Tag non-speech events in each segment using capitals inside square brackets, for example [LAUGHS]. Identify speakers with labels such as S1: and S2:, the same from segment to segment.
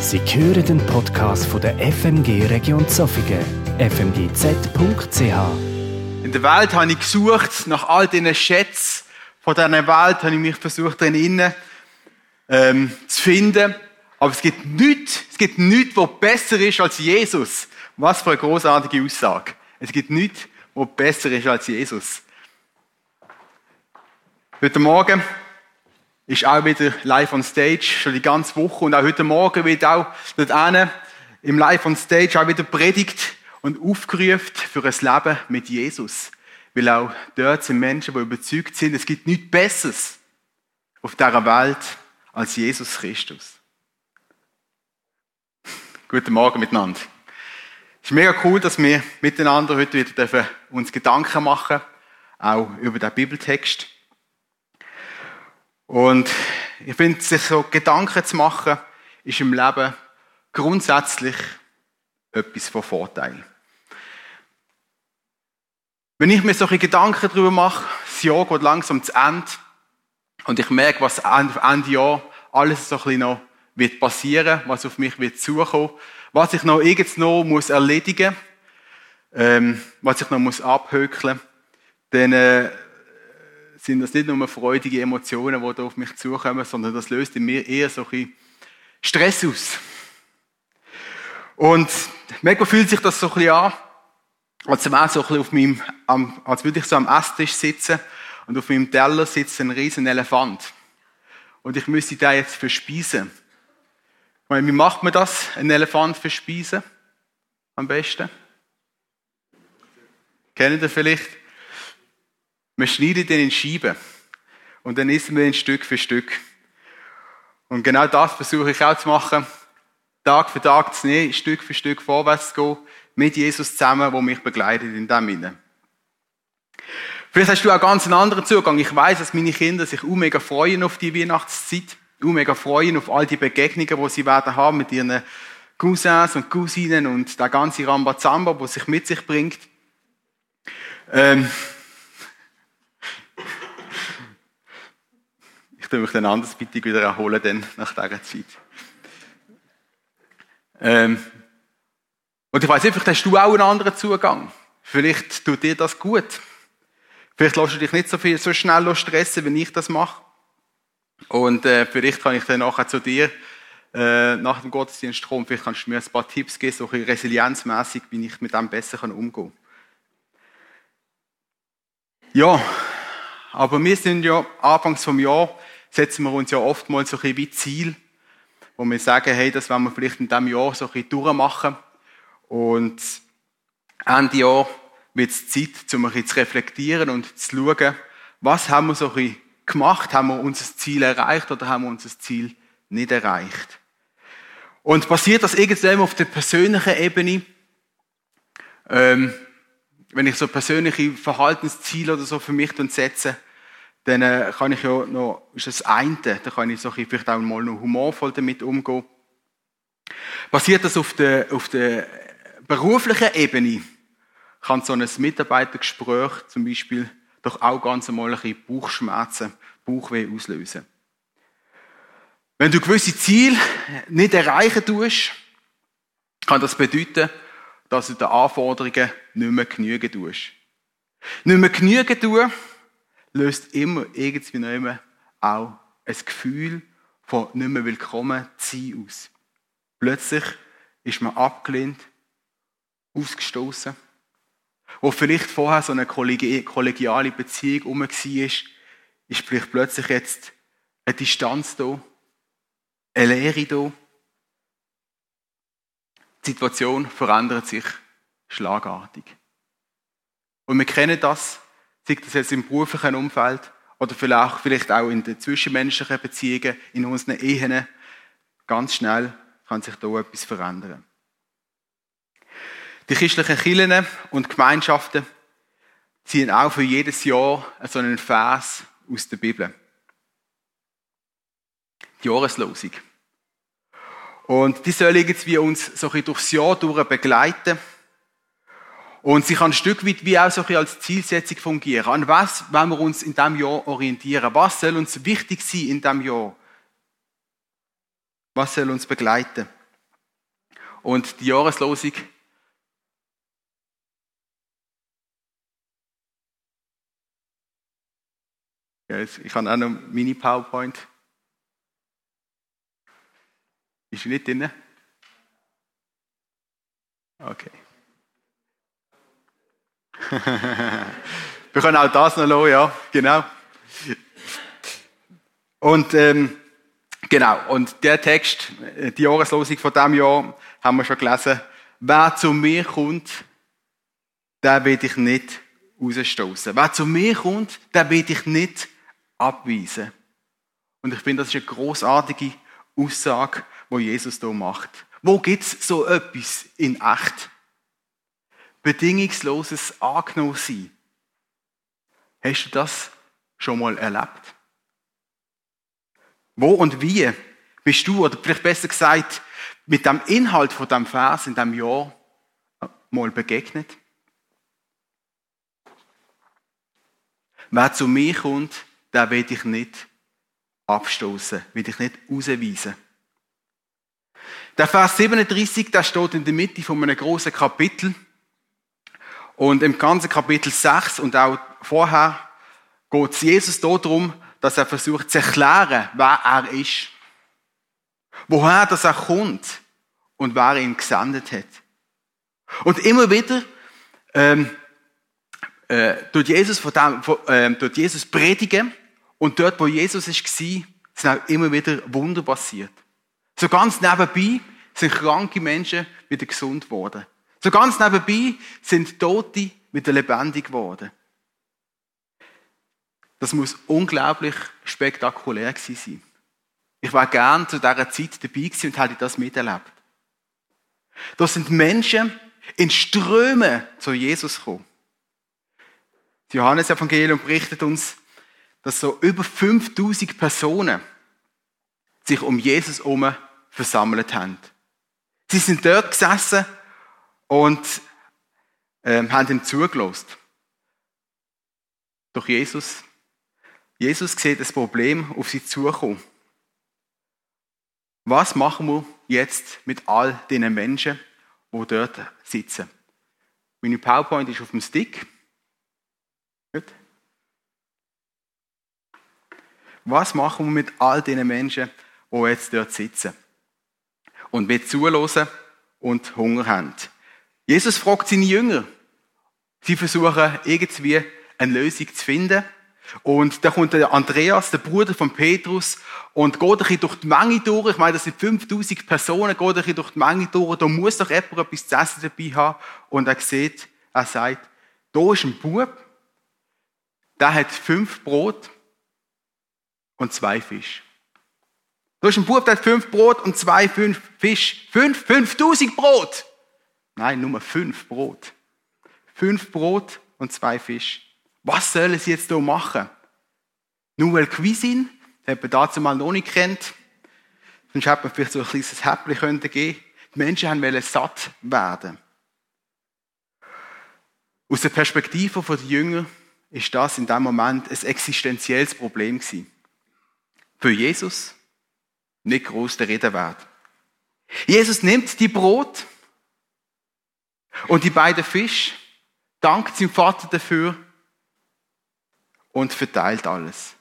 S1: Sie hören den Podcast von der FMG Region Zofingen, fmgz.ch.
S2: In der Welt habe ich gesucht nach all diesen Schätzen von dieser Welt, habe ich mich versucht drinnen ähm, zu finden. Aber es gibt nichts, es gibt nichts, was besser ist als Jesus. Was für eine großartige Aussage. Es gibt nichts, was besser ist als Jesus. Heute Morgen ist auch wieder live on stage, schon die ganze Woche. Und auch heute Morgen wird auch dort eine im live on stage auch wieder predigt und aufgerufen für ein Leben mit Jesus. Weil auch dort sind Menschen, die überzeugt sind, es gibt nichts Besseres auf dieser Welt als Jesus Christus. Guten Morgen miteinander. Es ist mega cool, dass wir miteinander heute wieder dürfen uns Gedanken machen, auch über den Bibeltext. Und ich finde, sich so Gedanken zu machen, ist im Leben grundsätzlich etwas von Vorteil. Wenn ich mir solche Gedanken darüber mache, das Jahr geht langsam zu Ende und ich merke, was Ende Jahr alles so ein bisschen noch wird passieren, was auf mich wird zukommen, was ich noch irgend noch muss erledigen, ähm, was ich noch muss abhökeln, dann äh, sind das nicht nur freudige Emotionen, die da auf mich zukommen, sondern das löst in mir eher so ein Stress aus. Und mega fühlt sich das so ein bisschen an, als wäre so ein auf meinem, als würde ich so am Esstisch sitzen und auf meinem Teller sitzt ein riesen Elefant. Und ich müsste da jetzt verspeisen. Ich meine, wie macht man das, einen Elefant verspeisen? Am besten? Kennen ihr vielleicht? Man schneidet den in Scheiben und dann isst man ihn Stück für Stück. Und genau das versuche ich auch zu machen. Tag für Tag zu nehmen, Stück für Stück vorwärts zu gehen, mit Jesus zusammen, der mich begleitet in dem Sinne. Vielleicht hast du auch ganz einen anderen Zugang. Ich weiß, dass meine Kinder sich auch mega freuen auf die Weihnachtszeit, auch mega freuen auf all die Begegnungen, die sie werden haben mit ihren Cousins und Cousinen und der ganze Rambazamba, der sich mit sich bringt. Ähm, tue mich dann anders bitte wieder erholen dann nach dieser Zeit. Ähm, und ich weiß nicht, vielleicht hast du auch einen anderen Zugang. Vielleicht tut dir das gut. Vielleicht lässt du dich nicht so viel, so schnell stressen, wenn ich das mache. Und äh, vielleicht kann ich dann nachher zu dir äh, nach dem Gottesdienst kommen. Vielleicht kannst du mir ein paar Tipps geben, so ein resilienzmäßig, wie ich mit dem besser umgehen kann. Ja, aber wir sind ja anfangs vom Jahr setzen wir uns ja oftmals so ein bisschen wie Ziel, wo wir sagen, hey, das wollen wir vielleicht in diesem Jahr so ein bisschen durchmachen. Und Ende Jahr wird es Zeit, um ein bisschen zu reflektieren und zu schauen, was haben wir so ein bisschen gemacht? Haben wir unser Ziel erreicht oder haben wir unser Ziel nicht erreicht? Und passiert das irgendwann auf der persönlichen Ebene? Ähm, wenn ich so persönliche Verhaltensziele oder so für mich setze, dann äh, kann ich ja noch, ist das eine, da kann ich so vielleicht auch mal noch humorvoll damit umgehen. Passiert das auf der, auf der beruflichen Ebene, kann so ein Mitarbeitergespräch zum Beispiel doch auch ganz einmal ein bisschen Bauchschmerzen, Bauchweh auslösen. Wenn du gewisse Ziele nicht erreichen tust, kann das bedeuten, dass du den Anforderungen nicht mehr genügen tust. Nicht mehr genügen tun, löst immer irgendwie immer auch ein Gefühl von nicht mehr willkommen sein aus. Plötzlich ist man abgelehnt, ausgestoßen. Wo vielleicht vorher so eine kollegiale Beziehung um war, ist vielleicht plötzlich jetzt eine Distanz da, eine Leere da. Die Situation verändert sich schlagartig. Und wir kennen das sei das jetzt im beruflichen Umfeld oder vielleicht auch in den zwischenmenschlichen Beziehungen, in unseren Ehen, ganz schnell kann sich da etwas verändern. Die christlichen Kirchen und Gemeinschaften ziehen auch für jedes Jahr so einen Vers aus der Bibel. Die Jahreslosung. Und die soll irgendwie uns so ein durchs Jahr durch begleiten und sie kann ein Stück weit wie auch so ein als Zielsetzung fungieren. An was wollen wir uns in diesem Jahr orientieren? Was soll uns wichtig sein in diesem Jahr? Was soll uns begleiten? Und die Jahreslosung ich habe auch noch Mini PowerPoint. Ist nicht drin? Okay. [LAUGHS] Wir können auch das noch lassen, ja, genau. Und ähm, genau, und der Text, äh, die Jahreslosung von diesem Jahr, haben wir schon gelesen. Wer zu mir kommt, der will ich nicht rausstoßen. Wer zu mir kommt, der will ich nicht abweisen. Und ich finde, das ist eine großartige Aussage, wo Jesus hier macht. Wo gibt es so etwas in echt? Bedingungsloses angenommen sein. Hast du das schon mal erlebt? Wo und wie bist du, oder vielleicht besser gesagt, mit dem Inhalt von dem Vers in dem Jahr mal begegnet? Wer zu mir kommt, den will ich nicht abstoßen, will ich nicht rausweisen. Der Vers 37, der steht in der Mitte von einem großen Kapitel. Und im ganzen Kapitel 6 und auch vorher geht es Jesus darum, dass er versucht zu erklären, wer er ist. Woher das er kommt und wer ihn gesendet hat. Und immer wieder ähm, äh, tut Jesus, von dem, von, äh, tut Jesus predigen und dort, wo Jesus war, sind auch immer wieder Wunder passiert. So ganz nebenbei sind kranke Menschen wieder gesund geworden. So ganz nebenbei sind Tote wieder lebendig geworden. Das muss unglaublich spektakulär gewesen sein. Ich war gern zu dieser Zeit dabei gewesen und hätte das miterlebt. Da sind Menschen in Strömen zu Jesus gekommen. Das Johannes-Evangelium berichtet uns, dass so über 5000 Personen sich um Jesus herum versammelt haben. Sie sind dort gesessen und ähm, haben ihm zugelost. Doch Jesus, Jesus sieht das Problem auf sie zukommen. Was machen wir jetzt mit all den Menschen, die dort sitzen? Meine PowerPoint ist auf dem Stick. Gut. Was machen wir mit all den Menschen, die jetzt dort sitzen und mit zuhören und Hunger haben? Jesus fragt seine Jünger. Sie versuchen irgendwie eine Lösung zu finden. Und da kommt der Andreas, der Bruder von Petrus, und geht ein bisschen durch die Menge durch. Ich meine, das sind 5000 Personen, geht ein bisschen durch die Menge durch. Da muss doch jemand etwas zu essen dabei haben. Und er sieht, er sagt, da ist ein Bub, der hat fünf Brot und zwei Fisch. Da ist ein Bub, der hat fünf Brot und zwei fünf Fisch. Fünf, 5000 Brot! Nein, nur fünf Brot. Fünf Brot und zwei Fisch. Was sollen sie jetzt hier machen? Nouvelle Cuisine, hat man dazu mal noch nicht kennt. Sonst hätte man vielleicht so ein kleines Häppchen geben. Die Menschen wollen satt werden. Aus der Perspektive der Jünger ist das in dem Moment ein existenzielles Problem gewesen. Für Jesus nicht groß der Rede wert. Jesus nimmt die Brot und die beiden Fische, dankt seinem Vater dafür und verteilt alles.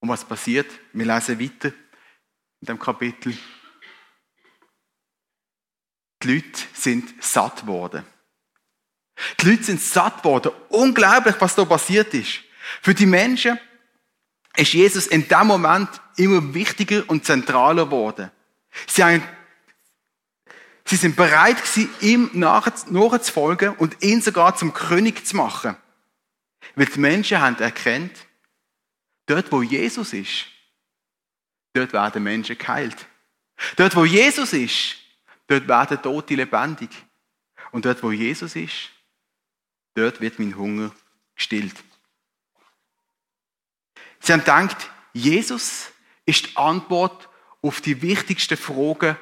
S2: Und was passiert? Wir lesen weiter in dem Kapitel. Die Leute sind satt worden. Die Leute sind satt worden. Unglaublich, was da passiert ist. Für die Menschen ist Jesus in dem Moment immer wichtiger und zentraler geworden. Sie, haben, sie sind bereit gewesen, ihm nachzufolgen und ihn sogar zum König zu machen. Weil die Menschen haben erkannt, dort wo Jesus ist, dort werden Menschen geheilt. Dort wo Jesus ist, dort werden Tote lebendig. Und dort wo Jesus ist, dort wird mein Hunger gestillt. Sie haben gedacht, Jesus ist die Antwort auf die wichtigsten Fragen,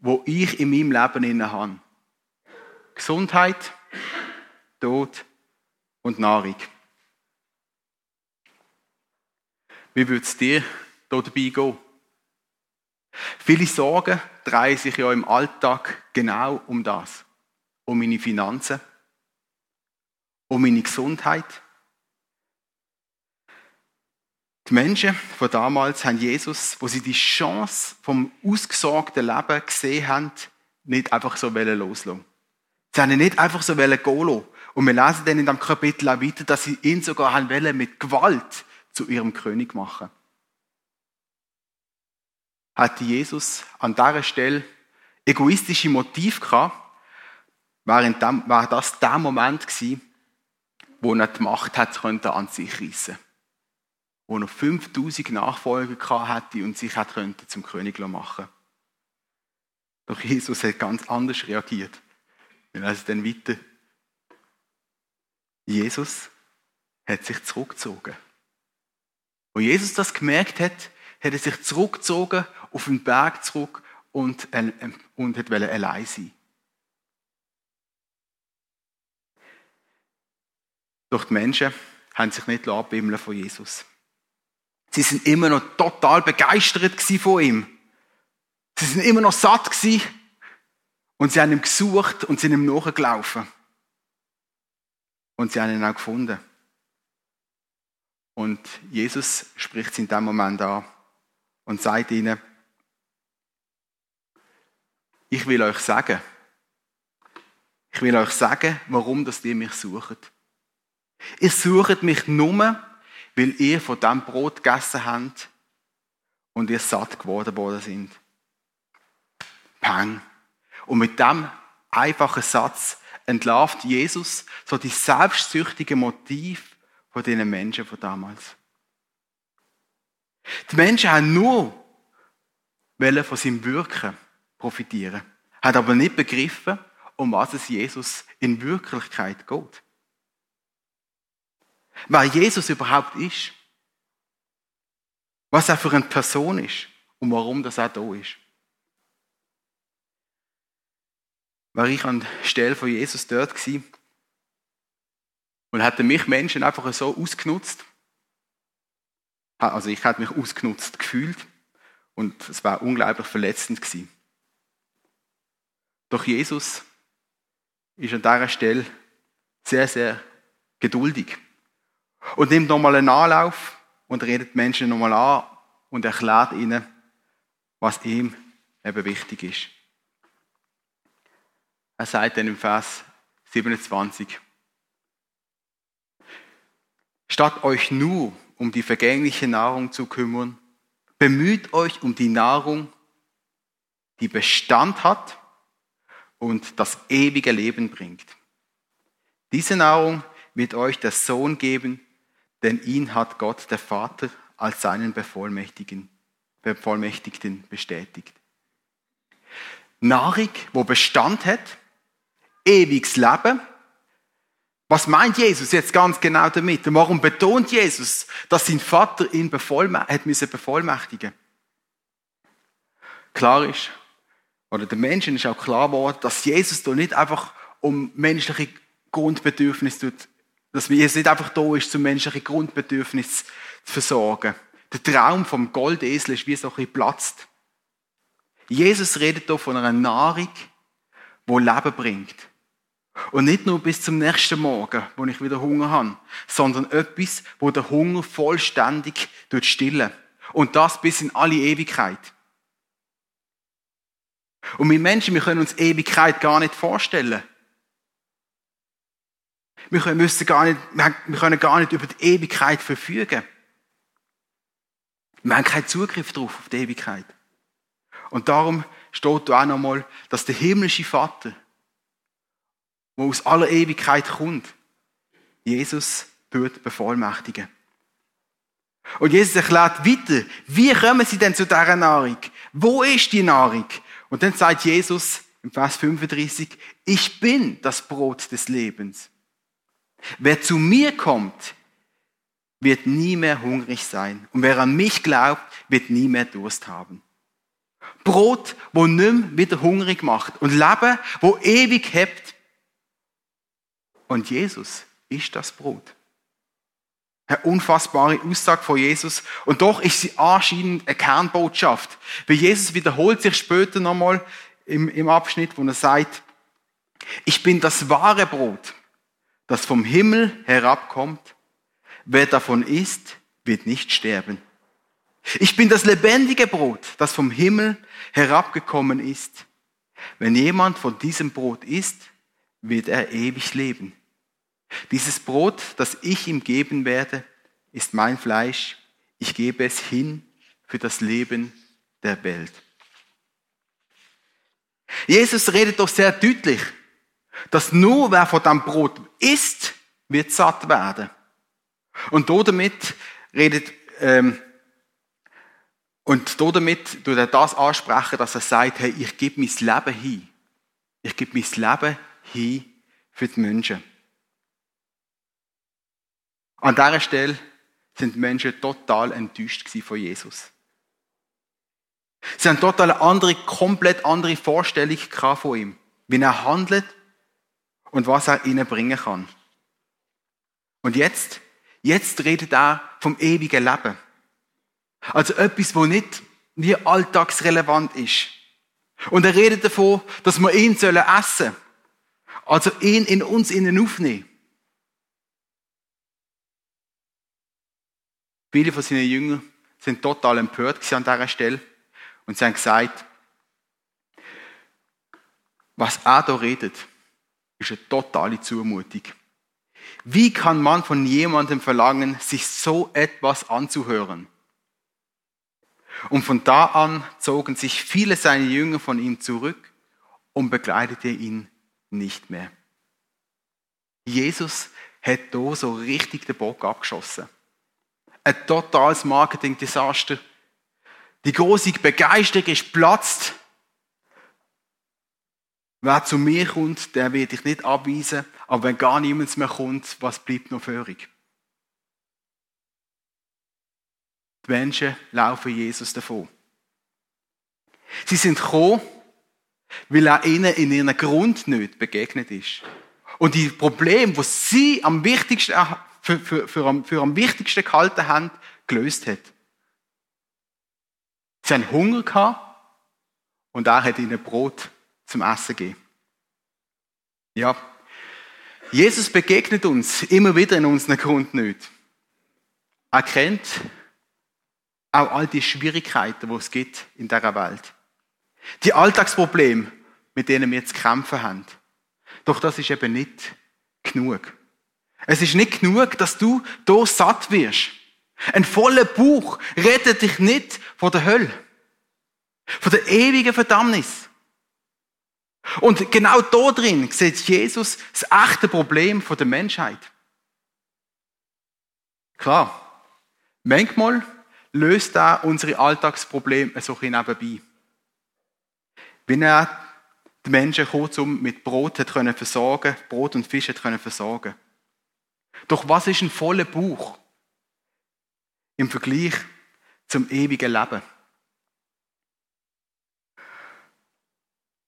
S2: wo ich in meinem Leben inne habe. Gesundheit, Tod und Nahrung. Wie würde es dir da dabei gehen? Viele Sorgen drehen sich ja im Alltag genau um das. Um meine Finanzen, um meine Gesundheit. Die Menschen von damals haben Jesus, wo sie die Chance vom ausgesorgten Leben gesehen haben, nicht einfach so loslassen. Sie haben ihn nicht einfach so gehen lassen. Und wir lesen dann in dem Kapitel auch weiter, dass sie ihn sogar haben mit Gewalt zu ihrem König machen. Hat Jesus an dieser Stelle egoistische Motiv gehabt, war das der Moment gewesen, wo er die Macht hat an sich reissen wo er 5000 Nachfolger hätte und sich hat zum König machen Doch Jesus hat ganz anders reagiert. Wir lesen dann weiter. Jesus hat sich zurückgezogen. Wo Jesus das gemerkt hat, hat er sich zurückgezogen, auf den Berg zurück und, äh, und hat allein sein. Doch die Menschen haben sich nicht abbimmeln von Jesus. Sie sind immer noch total begeistert von ihm. Sie sind immer noch satt gewesen und sie haben ihn gesucht und sind ihm nachgelaufen. Und sie haben ihn auch gefunden. Und Jesus spricht sie in dem Moment an und sagt ihnen, ich will euch sagen, ich will euch sagen, warum das ihr mich sucht. Ihr sucht mich nur, weil ihr von dem Brot gegessen habt und ihr satt geworden worden sind. Peng. Und mit dem einfachen Satz entlarvt Jesus so die selbstsüchtige Motiv von diesen Menschen von damals. Die Menschen haben nur von seinem Wirken profitieren, haben aber nicht begriffen, um was es Jesus in Wirklichkeit geht. Wer Jesus überhaupt ist, was er für eine Person ist und warum das auch da ist. War ich an der Stelle von Jesus dort gewesen und hätte mich Menschen einfach so ausgenutzt. Also ich hätte mich ausgenutzt gefühlt und es war unglaublich verletzend gewesen. Doch Jesus ist an dieser Stelle sehr, sehr geduldig und nimmt nochmal einen Anlauf und redet Menschen nochmal an und erklärt ihnen, was ihm eben wichtig ist. Er sagt dann im Vers 27, Statt euch nur um die vergängliche Nahrung zu kümmern, bemüht euch um die Nahrung, die Bestand hat und das ewige Leben bringt. Diese Nahrung wird euch der Sohn geben, denn ihn hat Gott, der Vater, als seinen Bevollmächtigten, Bevollmächtigten bestätigt. Nahrung, wo Bestand hat, ewiges Leben. Was meint Jesus jetzt ganz genau damit? Und warum betont Jesus, dass sein Vater ihn hat müssen bevollmächtigen? Klar ist, oder den Menschen ist auch klar geworden, dass Jesus da nicht einfach um menschliche Grundbedürfnisse dass Jesus nicht einfach da ist, zum menschlichen Grundbedürfnis zu versorgen. Der Traum vom Goldesel ist wie so ein bisschen platzt. Jesus redet hier von einer Nahrung, wo Leben bringt. Und nicht nur bis zum nächsten Morgen, wo ich wieder Hunger habe, sondern etwas, wo der Hunger vollständig stillen. Und das bis in alle Ewigkeit. Und wir Menschen, wir können uns Ewigkeit gar nicht vorstellen. Wir können, müssen gar nicht, wir können gar nicht über die Ewigkeit verfügen. Wir haben keinen Zugriff darauf, auf die Ewigkeit. Und darum steht da auch nochmal, dass der himmlische Vater, der aus aller Ewigkeit kommt, Jesus tut bevollmächtigen. Und Jesus erklärt weiter, wie kommen sie denn zu dieser Nahrung? Wo ist die Nahrung? Und dann sagt Jesus im Vers 35, ich bin das Brot des Lebens. Wer zu mir kommt, wird nie mehr hungrig sein. Und wer an mich glaubt, wird nie mehr Durst haben. Brot, wo nimm wieder hungrig macht. Und Leben, wo ewig hebt. Und Jesus ist das Brot. Eine unfassbare Aussage von Jesus. Und doch ist sie anscheinend eine Kernbotschaft. Weil Jesus wiederholt sich später nochmal im, im Abschnitt, wo er sagt, ich bin das wahre Brot, das vom Himmel herabkommt. Wer davon isst, wird nicht sterben. Ich bin das lebendige Brot, das vom Himmel herabgekommen ist. Wenn jemand von diesem Brot isst, wird er ewig leben. Dieses Brot, das ich ihm geben werde, ist mein Fleisch. Ich gebe es hin für das Leben der Welt. Jesus redet doch sehr deutlich, dass nur wer von dem Brot isst, wird satt werden. Und damit redet, ähm, und damit tut er das ansprechen, dass er sagt, hey, ich gebe mein Leben hin. Ich gebe mein Leben hin für die Menschen. An dieser Stelle sind die Menschen total enttäuscht von Jesus. Sie haben total andere, komplett andere Vorstellung von ihm, wie er handelt und was er ihnen bringen kann. Und jetzt, jetzt redet er vom ewigen Leben. Also etwas, wo nicht wie alltagsrelevant ist. Und er redet davon, dass wir ihn essen sollen. Also ihn in uns innen aufnehmen. Viele von seinen Jüngern sind total empört an dieser Stelle und sie haben gesagt, was er da redet, ist eine totale Zumutung. Wie kann man von jemandem verlangen, sich so etwas anzuhören? Und von da an zogen sich viele seiner Jünger von ihm zurück und begleitete ihn nicht mehr. Jesus hat da so richtig den Bock abgeschossen. Ein totales Marketing-Desaster. Die große Begeisterung ist platzt. Wer zu mir kommt, der wird ich nicht abweisen. Aber wenn gar niemand mehr kommt, was bleibt noch führig? Die Menschen laufen Jesus davon. Sie sind gekommen, weil er ihnen in ihren Grundnöten begegnet ist. Und die Probleme, die sie am wichtigsten, für, für, für, für am wichtigsten gehalten haben, gelöst hat. Sie haben Hunger gehabt und er hat ihnen Brot zum Essen gegeben. Ja, Jesus begegnet uns immer wieder in unseren Grundnöten. Er kennt auch all die Schwierigkeiten, die es gibt in dieser Welt. Die Alltagsprobleme, mit denen wir zu kämpfen haben. Doch das ist eben nicht genug. Es ist nicht genug, dass du hier satt wirst. Ein voller Bauch rettet dich nicht von der Hölle. Von der ewigen Verdammnis. Und genau da drin sieht Jesus das echte Problem der Menschheit. Klar, manchmal löst er unsere Alltagsprobleme so ein nebenbei. Wenn er die Menschen kurzum mit Brot können versorgen, Brot und Fisch hat können versorgen. Doch was ist ein voller Bauch im Vergleich zum ewigen Leben?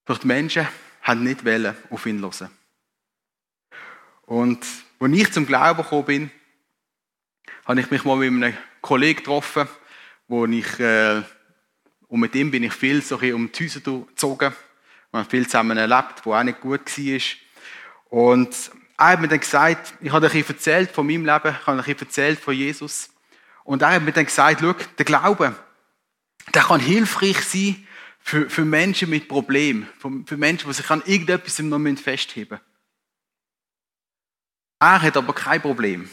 S2: Doch die Menschen haben nicht wollen auf ihn hören. Und als ich zum Glauben gekommen bin, habe ich mich mal mit einem Kollegen getroffen, wo ich, äh, und mit ihm bin ich viel so um die Häuser gezogen. Wir haben viel zusammen erlebt, wo auch nicht gut war. Und er hat mir dann gesagt, ich habe ein erzählt von meinem Leben, ich habe ein erzählt von Jesus. Und er hat mir dann gesagt, schau, der Glaube, der kann hilfreich sein für, für Menschen mit Problemen, für Menschen, die sich an irgendetwas noch festheben müssen. Er hat aber kein Problem.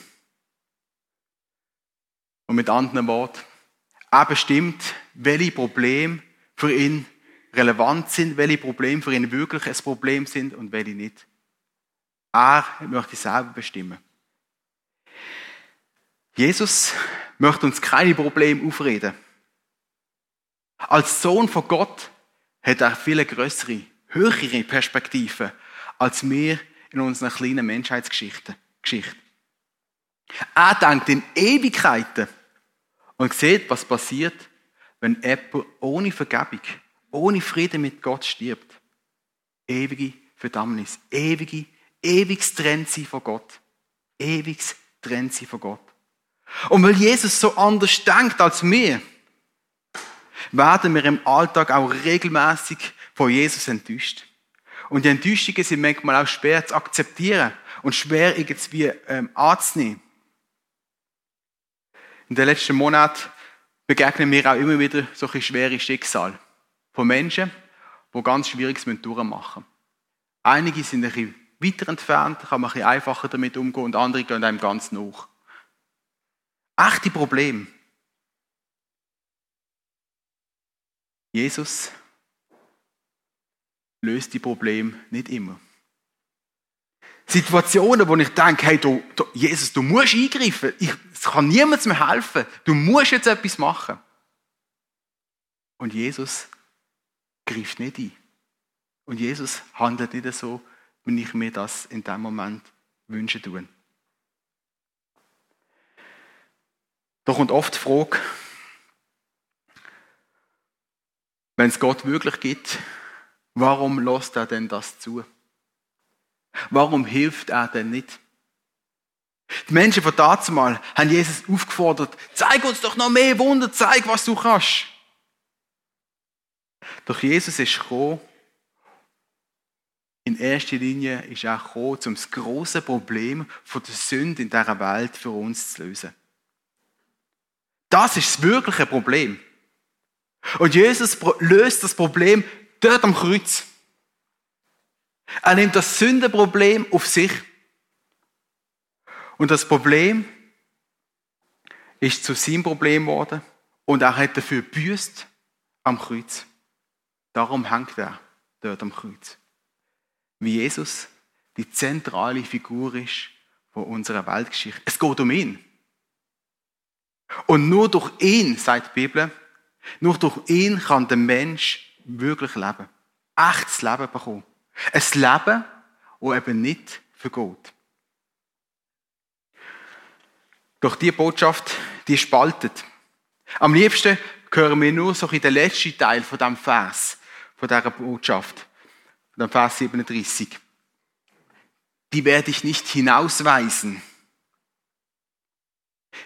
S2: Und mit anderen Worten, er bestimmt, welche Probleme für ihn relevant sind, welche Probleme für ihn wirklich ein Problem sind und welche nicht. Er möchte selber bestimmen. Jesus möchte uns keine Probleme aufreden. Als Sohn von Gott hat er viele größere, höhere Perspektiven als wir in unserer kleinen Menschheitsgeschichte. Er denkt in Ewigkeiten und sieht, was passiert, wenn jemand ohne Vergebung, ohne Frieden mit Gott stirbt. Ewige Verdammnis, ewige ewiges Trennsein von Gott. Ewiges Trennsein von Gott. Und weil Jesus so anders denkt als wir, werden wir im Alltag auch regelmäßig von Jesus enttäuscht. Und die Enttäuschungen sind manchmal auch schwer zu akzeptieren und schwer irgendwie ähm, anzunehmen. In den letzten Monaten begegnen wir auch immer wieder solche schwere Schicksale von Menschen, die ganz Schwieriges durchmachen müssen. Einige sind ein bisschen weiter entfernt, kann man ein bisschen einfacher damit umgehen und andere gehen einem ganz nach. Echte Probleme. Jesus löst die Probleme nicht immer. Situationen, wo ich denke, hey, du, du, Jesus, du musst eingreifen. Ich, es kann niemand mehr helfen. Du musst jetzt etwas machen. Und Jesus greift nicht ein. Und Jesus handelt nicht so, wie ich mir das in dem Moment wünsche. Da kommt oft die Frage, wenn es Gott wirklich gibt, warum lässt er denn das zu? Warum hilft er denn nicht? Die Menschen von dazumal haben Jesus aufgefordert, zeig uns doch noch mehr Wunder, zeig, was du kannst. Doch Jesus ist gekommen. In erster Linie ist er gekommen, um das große Problem der Sünde in dieser Welt für uns zu lösen. Das ist das wirkliche Problem. Und Jesus löst das Problem dort am Kreuz. Er nimmt das Sündenproblem auf sich. Und das Problem ist zu seinem Problem geworden und er hat dafür büßt am Kreuz. Darum hängt er dort am Kreuz. Wie Jesus die zentrale Figur ist von unserer Weltgeschichte. Es geht um ihn. Und nur durch ihn, sagt die Bibel, nur durch ihn kann der Mensch wirklich leben. Echtes Leben bekommen. Ein Leben, das eben nicht vergeht. Doch die Botschaft, die spaltet. Am liebsten hören wir nur so in den letzten Teil von dem Vers, von dieser Botschaft, von dem Vers 37. Die werde ich nicht hinausweisen.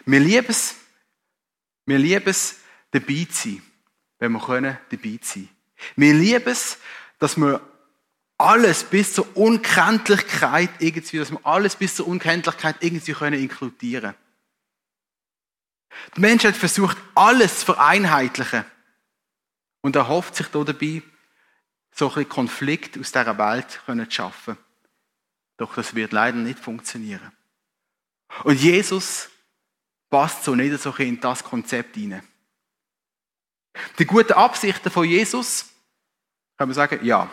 S2: Wir lieben es, wir lieben es, dabei zu sein, wenn wir können, dabei zu sein. Wir lieben es, dass wir alles bis zur Unkenntlichkeit irgendwie, dass wir alles bis zur Unkenntlichkeit irgendwie können inkludieren. Die Menschheit versucht alles zu vereinheitlichen und erhofft sich dabei, so ein Konflikt aus dieser Welt zu schaffen. Doch das wird leider nicht funktionieren. Und Jesus passt so nicht so in das Konzept hinein. Die guten Absichten von Jesus, kann man sagen, ja,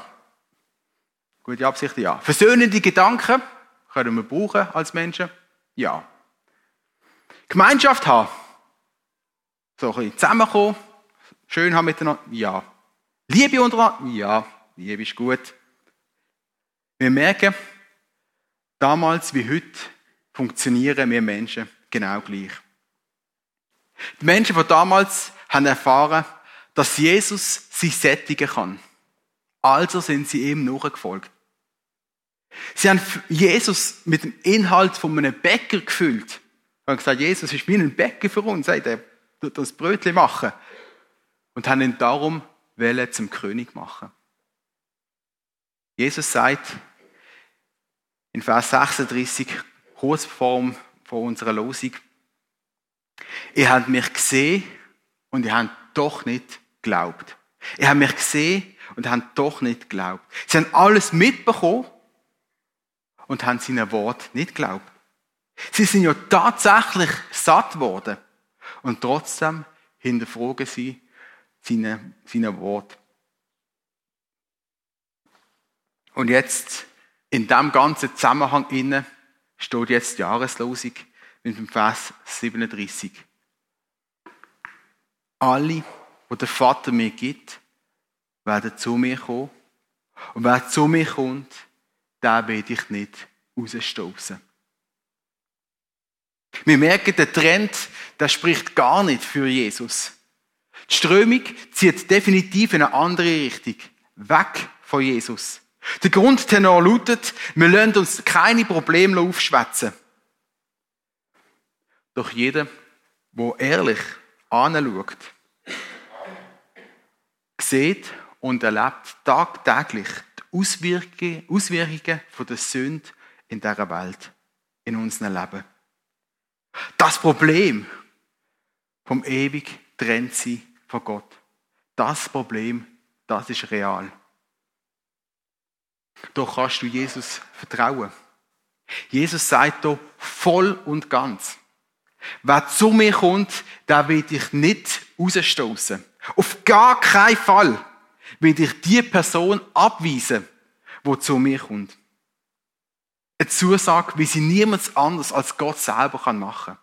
S2: Gute Absichten, ja. Versöhnende Gedanken können wir brauchen als Menschen? Ja. Gemeinschaft haben. So ein bisschen zusammenkommen. Schön haben miteinander? Ja. Liebe untereinander? Ja. Liebe ist gut. Wir merken, damals wie heute funktionieren wir Menschen genau gleich. Die Menschen von damals haben erfahren, dass Jesus sie sättigen kann. Also sind sie ihm nachgefolgt. Sie haben Jesus mit dem Inhalt von einem Bäcker gefüllt. Sie haben gesagt, Jesus ist wie ein Bäcker für uns, er tut das Brötchen machen. Und haben ihn darum zum König machen. Jesus sagt in Vers 36, kurz vor unserer Losung, ihr habt mich gesehen und ihr habt doch nicht geglaubt. Ihr habt mich gesehen und haben doch nicht geglaubt. Sie haben alles mitbekommen und haben seinem Wort nicht geglaubt. Sie sind ja tatsächlich satt worden und trotzdem hinterfragen sie seine, seine Wort. Und jetzt, in dem ganzen Zusammenhang inne steht jetzt die Jahreslosung mit dem Vers 37. Alle, wo der Vater mir gibt, werden zu mir kommen. Und wer zu mir kommt, den werde ich nicht rausstoßen. Wir merken, der Trend, der spricht gar nicht für Jesus. Die Strömung zieht definitiv in eine andere Richtung. Weg von Jesus. Der Grundtenor lautet, wir lassen uns keine Probleme aufschwätzen. Doch jeder, wo ehrlich anschaut, sieht und erlebt tagtäglich die Auswirkungen, Auswirkungen von der Sünde in dieser Welt, in unserem Leben. Das Problem vom ewig trennt sie von Gott. Das Problem, das ist real. Doch kannst du Jesus vertrauen. Jesus sagt hier voll und ganz. Wer zu mir kommt, der will ich nicht rausstoßen. Auf gar keinen Fall will ich die Person abweisen, die zu mir kommt. Eine Zusage, wie sie niemand anders als Gott selber machen kann.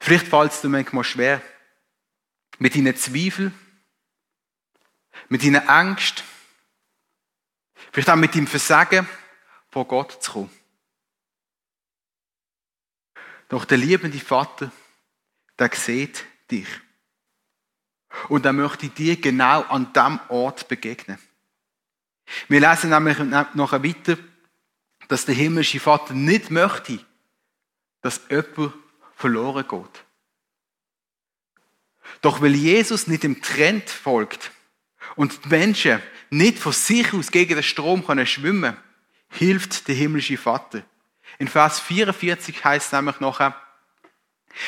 S2: Vielleicht fällt es dir manchmal schwer, mit deinen Zweifeln, mit deinen Ängsten, vielleicht auch mit deinem Versagen vor Gott zu kommen. Doch der liebende Vater, der sieht dich. Und er möchte dir genau an diesem Ort begegnen. Wir lesen nämlich nachher weiter, dass der himmlische Vater nicht möchte, dass jemand verloren geht. Doch weil Jesus nicht dem Trend folgt und die Menschen nicht von sich aus gegen den Strom können schwimmen, hilft der himmlische Vater. In Vers 44 heißt es nämlich nachher,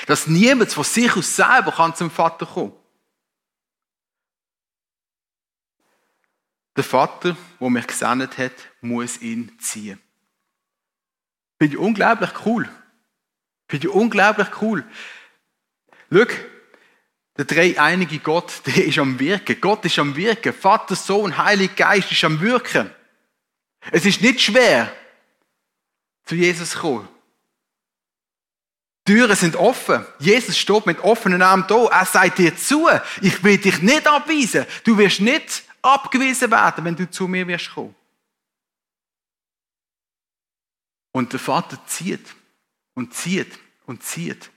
S2: dass niemand von sich aus selber kann zum Vater kommen. Der Vater, der mich gesendet hat, muss ihn ziehen. Finde ich unglaublich cool. Finde ich unglaublich cool. Schau, der dreieinige Gott, [LAUGHS] der ist am Wirken. Gott ist am Wirken. Vater, Sohn, Heiliger Geist ist am Wirken. Es ist nicht schwer, zu Jesus kommen. Die Türen sind offen. Jesus steht mit offenen Armen da. Er sagt dir zu. Ich will dich nicht abweisen. Du wirst nicht abgewiesen werden, wenn du zu mir wirst kommen. Und der Vater zieht und zieht und zieht.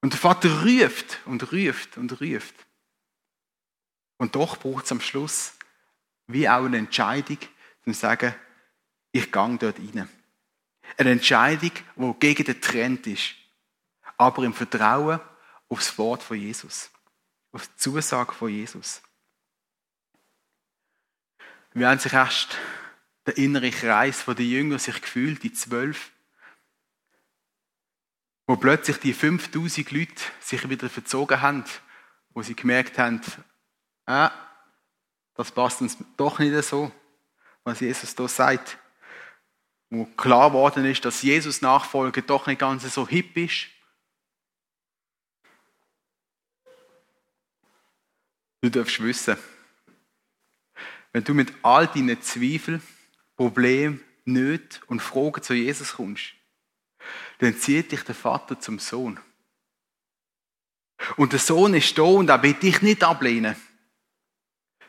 S2: Und der Vater ruft und ruft und ruft. Und doch braucht es am Schluss wie auch eine Entscheidung, zu sagen, ich gehe dort rein. Eine Entscheidung, die gegen den Trend ist, aber im Vertrauen aufs Wort von Jesus, auf die Zusage von Jesus. Wie haben sich erst der innere Kreis der Jünger sich gefühlt, die zwölf, wo plötzlich die 5000 Leute sich wieder verzogen haben, wo sie gemerkt haben, ah, das passt uns doch nicht so, was Jesus da sagt. Wo klar geworden ist, dass Jesus Nachfolger doch nicht ganz so hip ist. Du darfst wissen, wenn du mit all deinen Zweifeln, Problemen, Nöten und Fragen zu Jesus kommst, dann zieht dich der Vater zum Sohn. Und der Sohn ist da und er will dich nicht ablehnen,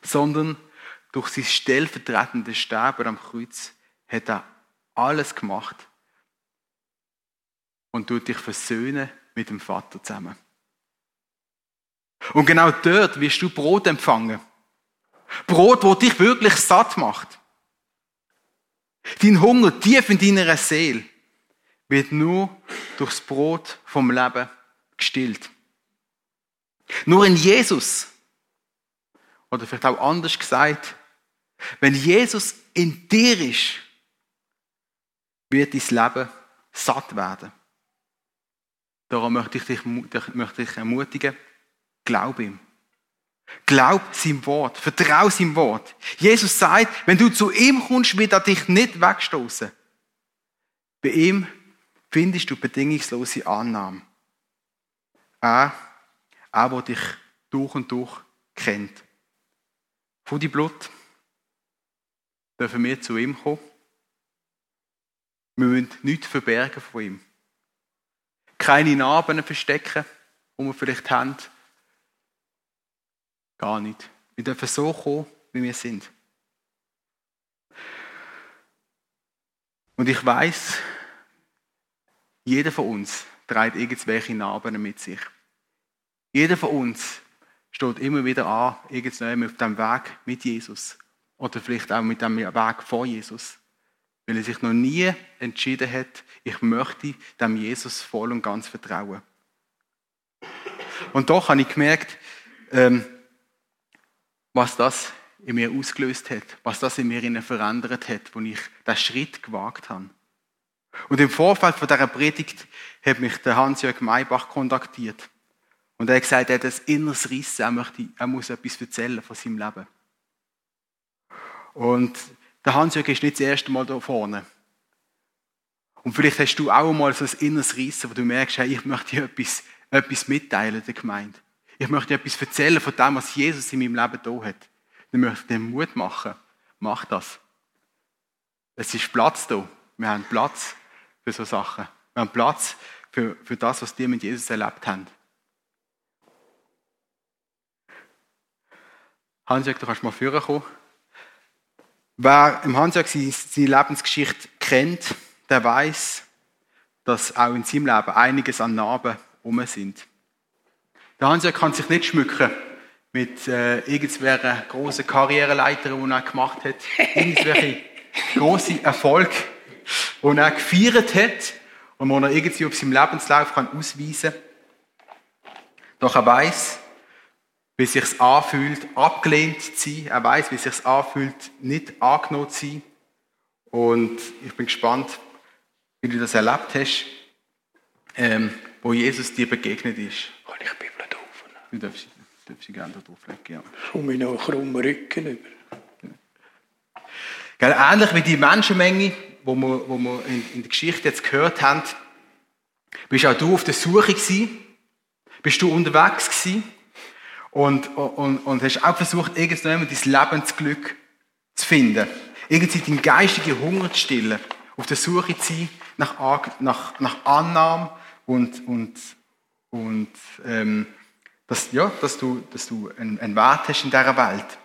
S2: sondern durch sein stellvertretendes Sterben am Kreuz hat er alles gemacht und tut dich versöhnen mit dem Vater zusammen. Und genau dort wirst du Brot empfangen. Brot, wo dich wirklich satt macht. Dein Hunger tief in deiner Seele wird nur durchs Brot vom Leben gestillt. Nur in Jesus, oder vielleicht auch anders gesagt, wenn Jesus in dir ist, wird dein Leben satt werden. Darum möchte ich dich, möchte ich ermutigen, glaub ihm. Glaub seinem Wort, vertrau seinem Wort. Jesus sagt, wenn du zu ihm kommst, wird er dich nicht wegstoßen. Bei ihm findest du bedingungslose Annahme. Er, er, der dich durch und durch kennt. Von die Blut dürfen wir zu ihm kommen. Wir müssen nichts verbergen von ihm. Keine Narben verstecken, die wir vielleicht haben Gar nicht. Wir dürfen so kommen, wie wir sind. Und ich weiß, jeder von uns trägt irgendwelche Narben mit sich. Jeder von uns steht immer wieder an, irgendwann auf dem Weg mit Jesus. Oder vielleicht auch mit dem Weg vor Jesus. Weil er sich noch nie entschieden hat, ich möchte dem Jesus voll und ganz vertrauen. Und doch habe ich gemerkt, ähm, was das in mir ausgelöst hat, was das in mir verändert hat, als ich diesen Schritt gewagt habe. Und im Vorfeld von dieser Predigt hat mich der Hans-Jörg Maybach kontaktiert. Und er hat gesagt, er hat ein inneres Rissen, er, möchte, er muss etwas erzählen von seinem Leben. Und der Hans-Jörg ist nicht das erste Mal da vorne. Und vielleicht hast du auch mal so ein inneres Rissen, wo du merkst, hey, ich möchte dir etwas, etwas mitteilen der Gemeinde. Ich möchte dir etwas erzählen von dem, was Jesus in meinem Leben da hat. Ich möchte dir Mut machen. Mach das. Es ist Platz da. Wir haben Platz für so Sachen. Wir haben Platz für, für das, was die mit Jesus erlebt haben. Hansjörg, du kannst mal führen kommen. Wer im Hansjörg seine Lebensgeschichte kennt, der weiß, dass auch in seinem Leben einiges an Narben rum sind. Der Hansjörg kann sich nicht schmücken mit äh, irgendwelchen grossen Karriereleitern, die er gemacht hat, [LAUGHS] irgendwelche grossen Erfolge, die er gefeiert hat und die er irgendwie auf seinem Lebenslauf kann ausweisen kann. Doch er weiß, wie es sich anfühlt, abgelehnt zu sein. Er weiß, wie es sich anfühlt, nicht angenommen zu sein. Und ich bin gespannt, wie du das erlebt hast, ähm, wo Jesus dir begegnet ist.
S3: Kann ich die Bibel drauf?
S2: Du darfst, darfst sie gerne drauflegen, ja.
S3: Komme ich noch einen krummen Rücken über.
S2: Gell, ähnlich wie die Menschenmenge, wo wir, wo wir in, in der Geschichte jetzt gehört haben, bist auch du auf der Suche gewesen, bist du unterwegs gewesen und, und, und hast auch versucht, irgendwann dein Lebensglück zu finden. Irgendwie deinen geistigen Hunger zu stillen, auf der Suche zu sein nach, nach, nach Annahme und, und, und ähm, dass, ja, dass du, dass du einen, einen Wert hast in dieser Welt.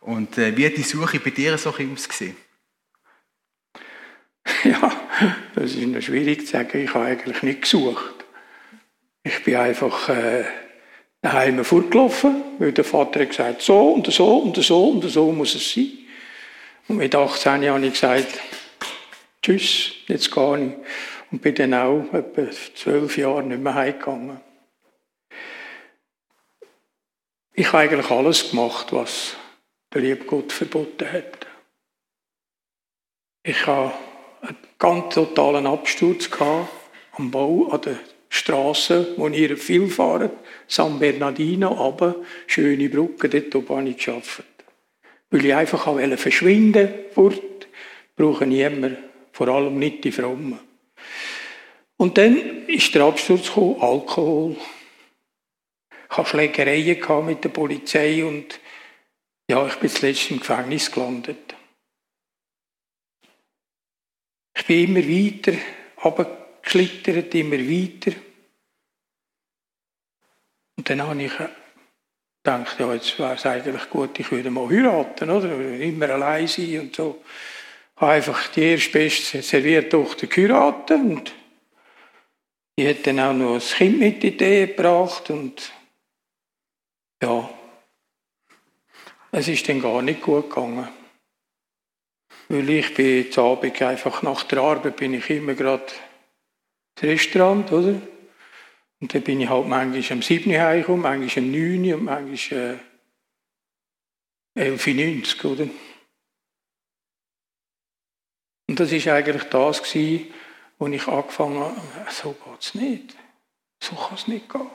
S2: Und äh, wie hat die Suche bei dir so ausgesehen? [LAUGHS]
S3: Ja, das ist noch schwierig zu sagen. Ich habe eigentlich nicht gesucht. Ich bin einfach äh, daheim fortgelaufen, weil der Vater hat gesagt, so und so und so und so muss es sein. Und mit 18 Jahren habe ich gesagt, tschüss, jetzt gehe ich. Und bin dann auch etwa zwölf Jahre nicht mehr heimgegangen. Ich habe eigentlich alles gemacht, was der liebe Gott verboten hat. Ich hatte einen ganz totalen Absturz am Bau an der Straße, wo ihr viel fahrt, San Bernardino, aber schöne Brücke, dort habe ich gearbeitet. Weil ich einfach auch verschwinden wollte, brauche ich immer, vor allem nicht die Frommen. Und dann ist der Absturz gekommen, Alkohol. Ich hatte Schlägereien mit der Polizei und ja, ich bin zuletzt im Gefängnis gelandet. Ich bin immer weiter abgeschlittert, immer weiter. Und dann habe ich gedacht, ja, jetzt wäre es eigentlich gut, ich würde mal heiraten, oder? Immer allein sein und so. Ich habe einfach die erstbeste Serviertochter geheiratet und die hat dann auch noch ein Kind mit in die Ehe gebracht und ja, es ist dann gar nicht gut gegangen. Weil ich bin zu Abend einfach nach der Arbeit bin ich immer gerade Restaurant, oder? Und dann bin ich halt manchmal um 7 Uhr heimgekommen, manchmal um 9 Uhr und manchmal äh, 11.90 Uhr, oder? Und das war eigentlich das, gewesen, wo ich angefangen habe, so geht es nicht. So kann es nicht gehen.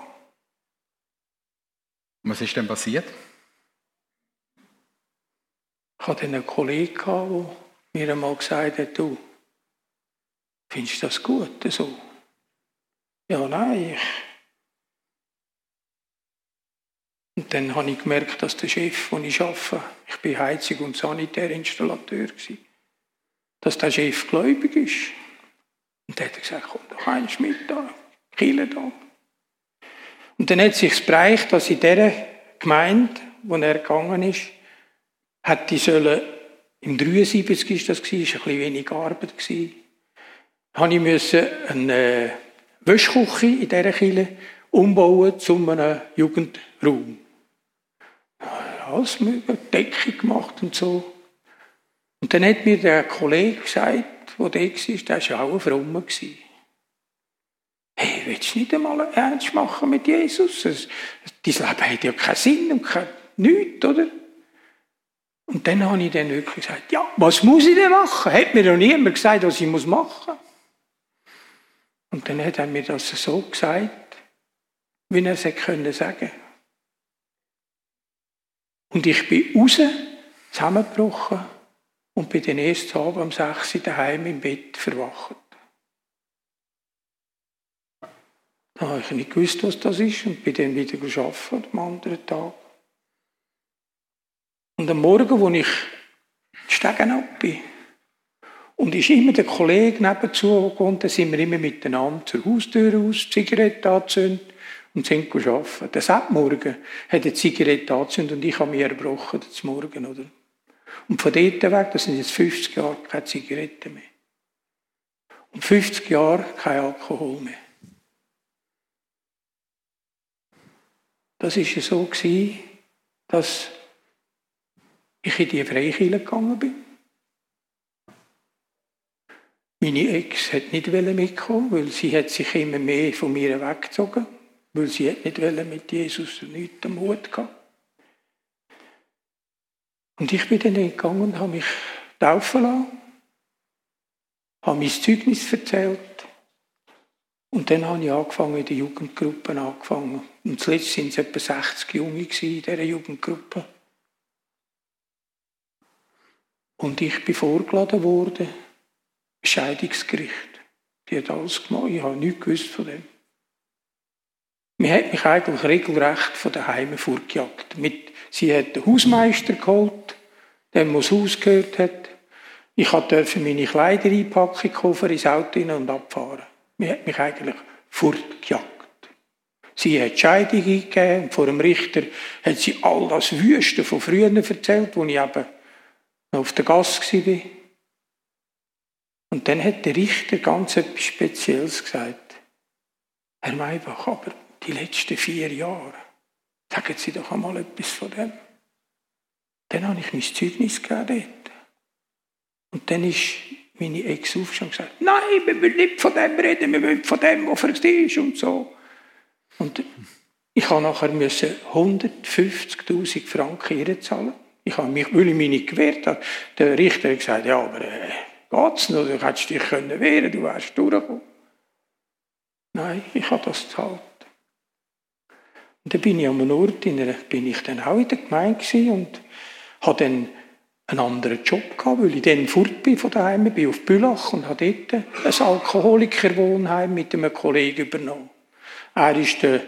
S2: Was ist denn passiert?
S3: Ich hatte einen Kollegen, der mir einmal gesagt hat, du, findest du das gut so? Ja, nein. Und dann habe ich gemerkt, dass der Chef, wo ich arbeite, ich bin Heizung- und Sanitärinstallateur, dass der Chef gläubig ist. Und dann hat er gesagt, komm doch eins mit da, Kiel da. Und dann hat sich bereicht, dass in dieser Gemeinde, wo er gegangen ist, hat die sollen, im 73 ist das ist ein bisschen wenig Arbeit habe ich müssen eine Wäschküche in dieser Kille umbauen zu einem Jugendraum. Alles mit Decke gemacht und so. Und dann hat mir der Kollege gesagt, der da war, der war auch ein Frommer. Hey, willst du nicht einmal ernst machen mit Jesus? Dein Leben hat ja keinen Sinn und kein, nichts, oder? Und dann habe ich dann wirklich gesagt, ja, was muss ich denn machen? Hat mir doch niemand gesagt, was ich machen muss. Und dann hat er mir das so gesagt, wie er es hätte können sagen. Und ich bin raus, zusammengebrochen und bin den ersten Abend um 6 Uhr daheim im Bett verwacht. Dann habe ich nicht gewusst, was das ist und bin dann wieder arbeiten am anderen Tag. Und am Morgen, als ich die Stegen ab bin, und ist immer der Kollege nebenzu gekommen, dann sind wir immer miteinander zur Haustür aus, Zigarette angezündet und sind arbeiten. Der Morgen hat die Zigarette angezündet und ich habe mich erbrochen, das Morgen, oder? Und von dort weg, das sind jetzt 50 Jahre, keine Zigarette mehr. Und 50 Jahre kein Alkohol mehr. Das war so, dass ich in die Freikirche gegangen bin. Meine Ex hat nicht mitkommen, weil sie hat sich immer mehr von mir weggezogen, weil sie hat nicht mit Jesus nichts am Hut gehabt. Und ich bin dann gegangen und habe mich taufen lassen, habe mein Zeugnis erzählt und dann habe ich angefangen, in den Jugendgruppen angefangen. Und zuletzt waren es etwa 60 Junge in dieser Jugendgruppe. Und ich bin vorgeladen worden, Scheidungsgericht. Die hat alles gemacht, ich habe nichts gewusst von dem. Man hat mich eigentlich regelrecht von daheim vorgejagt. Mit, sie hat den Hausmeister geholt, der das Haus gehört hat. Ich durfte meine Kleider einpacken, Koffer ins Auto und abfahren. Man hat mich eigentlich vorgejagt. Sie hat Scheidung eingegeben und vor dem Richter hat sie all das Wüste von früher erzählt, wo ich eben auf der Gasse war. Und dann hat der Richter ganz etwas Spezielles gesagt. Herr Maybach, aber die letzten vier Jahre, sagen Sie doch einmal etwas von dem. Dann habe ich mein Zeugnis gegeben. Und dann ist meine Ex aufgestanden und gesagt, nein, wir wollen nicht von dem reden, wir wollen von dem, was sie ist und so. Und ich habe nachher 150'000 Franken ihr zahlen. Ich habe mich, weil ich mich nicht gewehrt habe. Der Richter hat gesagt, ja, aber äh, geht's noch? Du hättest dich können wehren, du wärst durchgekommen. Nein, ich habe das gezahlt. Und dann bin ich am Ort, in einer, bin ich dann auch in der Gemeinde und habe dann einen anderen Job gehabt, weil ich dann fort bin von daheim, bin auf Bülach und habe dort ein Alkoholikerwohnheim mit einem Kollegen übernommen. Er war der,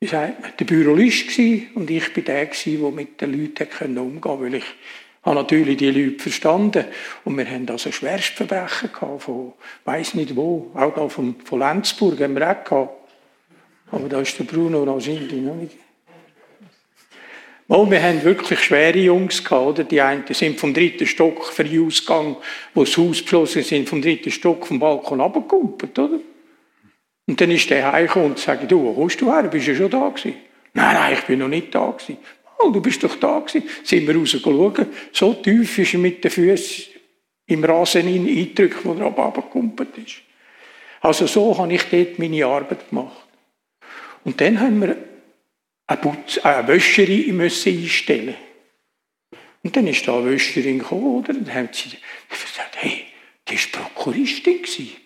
S3: wie sagt man, der Bürolist und ich war der, der mit den Leuten umgehen konnte, weil ich habe natürlich die Leute verstanden. Und wir haben also Schwerstverbrechen gehabt, von weiss nicht wo, auch da von, von Lenzburg haben wir auch gehabt. Aber da ist der Bruno wahrscheinlich noch nicht. Oh, wir haben wirklich schwere Jungs gehabt, oder? Die einen sind vom dritten Stock für die Ausgang, wo das Haus beschlossen sind, vom dritten Stock vom Balkon runtergekumpelt, oder? Und dann ist der heimgekommen und sagt, du, wo kommst du her? Bist du schon da gewesen? Nein, nein, ich bin noch nicht da gewesen. Oh, du bist doch da gewesen. Sind wir rausgeschaut. So tief ist er mit den Füßen im Rasen eingedrückt, wo er runtergekumpelt ist. Also so habe ich dort meine Arbeit gemacht. Und dann haben wir eine, Putz, eine Wäscherin müssen einstellen Und dann ist da eine Wäscherin gekommen, oder? Und dann haben sie gesagt, hey, die war Prokuristin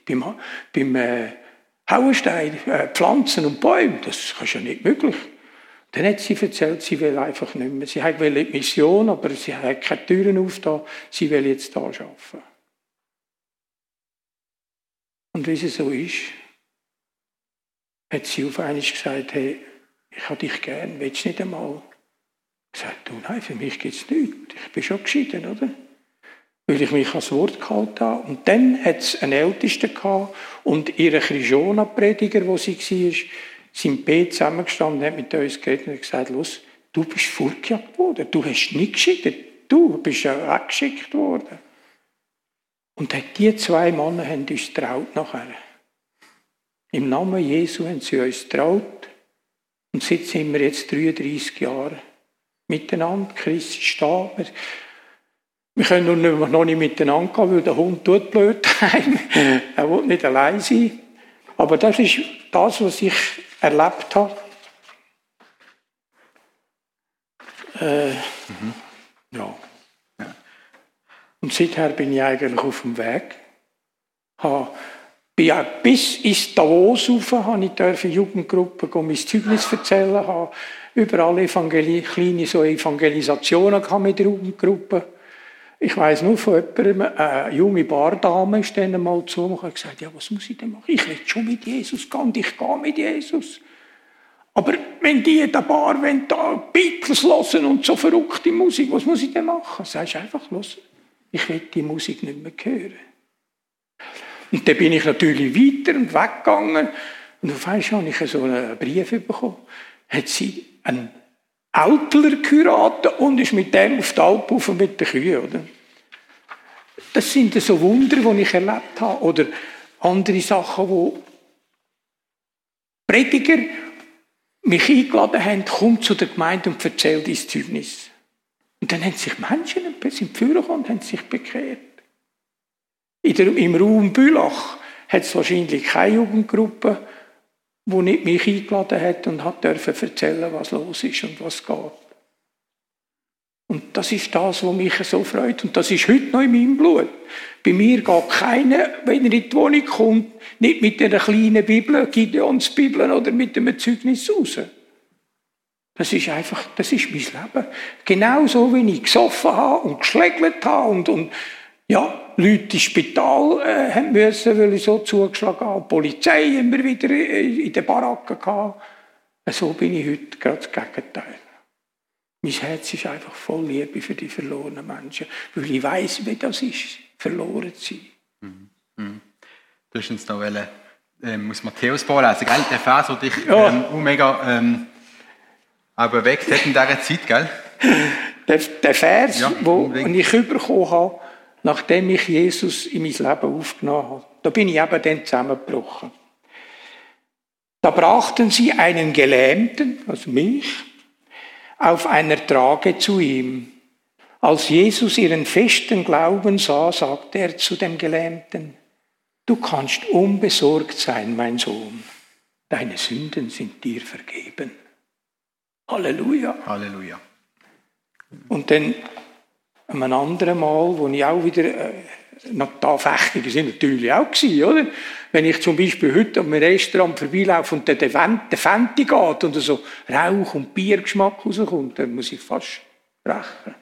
S3: beim, beim äh, Hauenstein, äh, Pflanzen und Bäume. Das ist ja nicht möglich. Dann hat sie erzählt, sie will einfach nicht mehr. Sie will die Mission, aber sie hat keine Türen aufgetan. Sie will jetzt da arbeiten. Und wie sie so ist, hat sie auf einmal gesagt, hey, ich habe dich gern, willst du nicht einmal? Ich sagte, du, nein, für mich gibt es nichts. Ich bin schon geschieden, oder? Weil ich mich ans Wort gehalten habe. Und dann hat es einen Ältesten gehabt und ihre Christiana-Prediger, wo sie war, sind beide zusammengestanden und haben mit uns geredet und gesagt, los, du bist vorgejagt worden, du hast nicht geschieden, du bist ja weggeschickt worden. Und die zwei Männer haben uns traut nachher. Im Namen Jesu haben sie uns traut. Und seit sind wir jetzt 33 Jahre miteinander. Chris ist da. Wir Wir können nur noch nicht miteinander gehen, weil der Hund tut blöd heim. er will nicht allein sein. Aber das ist das, was ich erlebt habe. Äh, mhm. ja. Und seither bin ich eigentlich auf dem Weg. Habe, bin auch bis ins Davos rauf, habe ich Jugendgruppen mein Zeugnis erzählen, habe überall Evangeli kleine so Evangelisationen mit der Jugendgruppe. Ich weiß nur von jemandem, eine junge Bardame ist dann mal zu mir und gesagt, ja, was muss ich denn machen? Ich will schon mit Jesus und ich gehe mit Jesus. Aber wenn die in der Bar wenn da Beatles hören und so verrückte Musik, was muss ich denn machen? Sagst einfach, los, ich will die Musik nicht mehr hören. Und dann bin ich natürlich weiter und weggegangen. Und auf einmal habe ich so einen Brief bekommen. Hat sie einen Ältler geheiratet und ist mit dem auf die Alp rauf mit den Kühen, oder? Das sind so Wunder, die ich erlebt habe. Oder andere Sachen, wo Prediger mich eingeladen haben, komm zu der Gemeinde und erzähl dein Zeugnis. Und dann haben sich Menschen sind gekommen und haben sich bekehrt. Der, Im Raum Bülach hat es wahrscheinlich keine Jugendgruppe, die nicht mich eingeladen hat und hat dürfen erzählen, was los ist und was geht. Und das ist das, was mich so freut. Und das ist heute noch in meinem Blut. Bei mir geht keiner, wenn er in die Wohnung kommt, nicht mit einer kleinen Bibel, Gideons Bibel oder mit einem Zeugnis raus. Das ist einfach, das ist mein Leben. Genauso wie ich gesoffen habe und geschlägelt habe und, und ja, Leute ins Spital äh, haben müssen, weil ich so zugeschlagen habe. Die Polizei immer wieder in den Baracken gehabt. So bin ich heute gerade das Gegenteil. Mein Herz ist einfach voll Liebe für die verlorenen Menschen, weil ich weiß, wie das ist, verloren zu sein. Mhm.
S2: Mhm. Du hast uns noch wollen, ähm, aus Matthäus vorlesen, gell? Der Vers, der dich ja. ähm, mega ähm, auch bewegt hat in dieser Zeit, gell?
S3: Der, der Vers, ja, den ich bekommen habe, nachdem ich Jesus in mein Leben aufgenommen habe, da bin ich eben dann zusammengebrochen. Da brachten sie einen Gelähmten, also mich, auf einer Trage zu ihm. Als Jesus ihren festen Glauben sah, sagte er zu dem Gelähmten, du kannst unbesorgt sein, mein Sohn, deine Sünden sind dir vergeben. Halleluja.
S2: Halleluja.
S3: Und dann ein anderen Mal, wo ich auch wieder, äh, da Fechtungen sind natürlich auch gewesen, oder? Wenn ich zum Beispiel heute am Restaurant vorbeilaufe und der, der Fenty geht und so Rauch- und Biergeschmack rauskommt, dann muss ich fast brechen.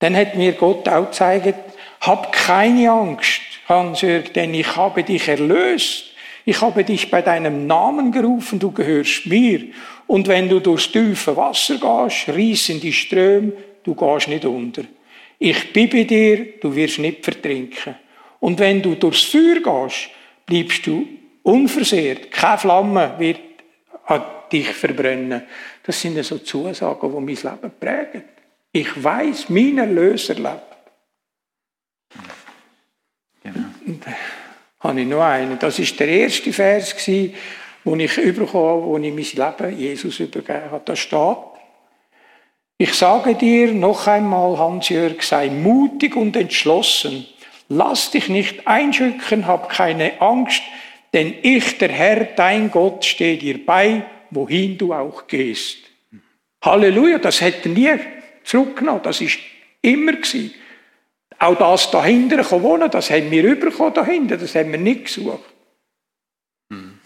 S3: Dann hat mir Gott auch gezeigt, hab keine Angst, Hans-Jörg, denn ich habe dich erlöst. Ich habe dich bei deinem Namen gerufen, du gehörst mir. Und wenn du durchs tiefe Wasser gehst, reissen die Ströme, du gehst nicht unter. Ich bin bei dir, du wirst nicht vertrinken. Und wenn du durchs Feuer gehst, bleibst du unversehrt. Keine Flamme wird dich verbrennen. Das sind so Zusagen, die mein Leben prägen. Ich weiß, mein Erlöser lebt. Genau. Und, äh, habe ich noch einen. Das ist der erste Vers, den ich überkam, wo ich mein Leben Jesus übergeben habe. Da steht, ich sage dir noch einmal, Hans-Jörg, sei mutig und entschlossen. Lass dich nicht einschüchtern, hab keine Angst, denn ich, der Herr, dein Gott, stehe dir bei, wohin du auch gehst. Halleluja, das hätte nie zurückgenommen, das ist immer gewesen. Auch das dahinter wohnen, das haben wir überkommen dahinter, das haben wir nicht gesucht. Hm.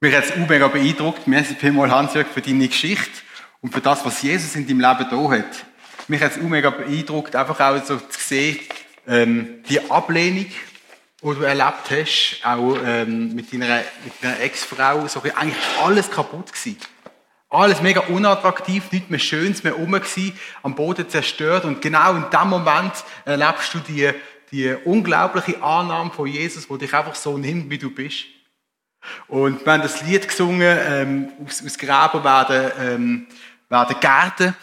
S2: Mich hat es mega beeindruckt. Merci vielmals, Hans-Jörg, für deine Geschichte und für das, was Jesus in deinem Leben da hat. Mich hat es mega beeindruckt, einfach auch so zu sehen, ähm, die Ablehnung, die du erlebt hast, auch ähm, mit deiner, mit deiner Ex-Frau, so eigentlich alles kaputt gewesen. Alles mega unattraktiv, nichts mehr Schönes mehr rum gewesen, am Boden zerstört und genau in dem Moment erlebst du die, die unglaubliche Annahme von Jesus, wo dich einfach so nimmt, wie du bist. Und wir haben das Lied gesungen, ähm, aus, aus Gräber werden, ähm, werden Gärten.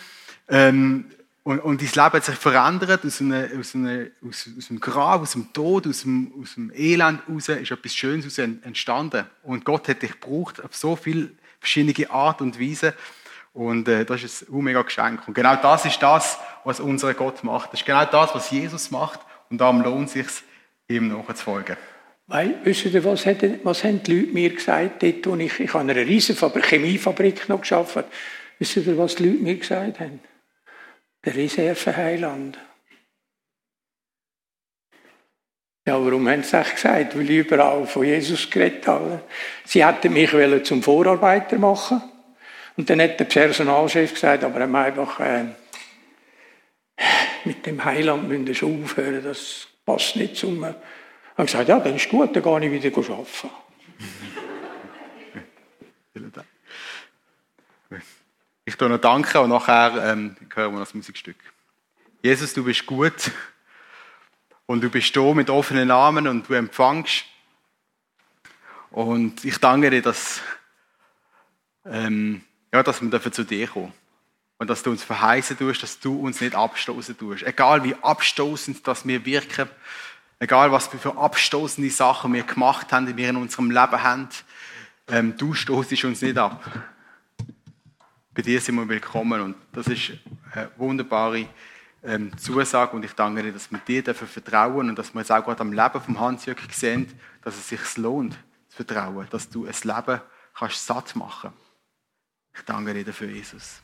S2: Ähm, und, und dein Leben hat sich verändert. Aus einem, aus, einem, aus, aus einem Grab, aus dem Tod, aus dem, aus dem Elend raus ist etwas Schönes entstanden. Und Gott hat dich gebraucht auf so viele verschiedene Art und Weise. Und äh, das ist ein mega Geschenk. Und genau das ist das, was unser Gott macht. Das ist genau das, was Jesus macht. Und darum lohnt es sich, ihm nachzufolgen.
S3: Weil, wisst ihr, was, hat, was haben die Leute mir gesagt, dort, wo ich, ich habe eine riesen Chemiefabrik noch geschafft. Wisst ihr, was die Leute mir gesagt haben? Der Reserveheiland. Ja, warum haben sie das gesagt? Weil ich überall von Jesus geredet habe. Sie hätten mich zum Vorarbeiter machen Und dann hat der Personalchef gesagt, aber er einfach, äh, mit dem Heiland müssen schon aufhören, das passt nicht zum... Ich habe gesagt, ja, dann ist gut, dann gehe ich wieder arbeiten.
S2: Vielen [LAUGHS] Dank. Ich tue noch danken und nachher ähm, hören wir das Musikstück. Jesus, du bist gut und du bist da mit offenen Namen und du empfangst. Und ich danke dir, dass, ähm, ja, dass wir dafür zu dir kommen. Und dass du uns verheißen tust, dass du uns nicht abstoßen tust. Egal wie abstoßend dass wir wirken, egal was wir für abstoßende Sachen wir gemacht haben, die wir in unserem Leben haben, ähm, du stoßest uns nicht ab. Bei dir sind wir willkommen und das ist eine wunderbare ähm, Zusage und ich danke dir, dass wir dir dafür vertrauen und dass wir jetzt auch gerade am Leben vom Hans-Jörg sehen, dass es sich lohnt zu vertrauen, dass du ein Leben kannst satt machen. Ich danke dir dafür, Jesus.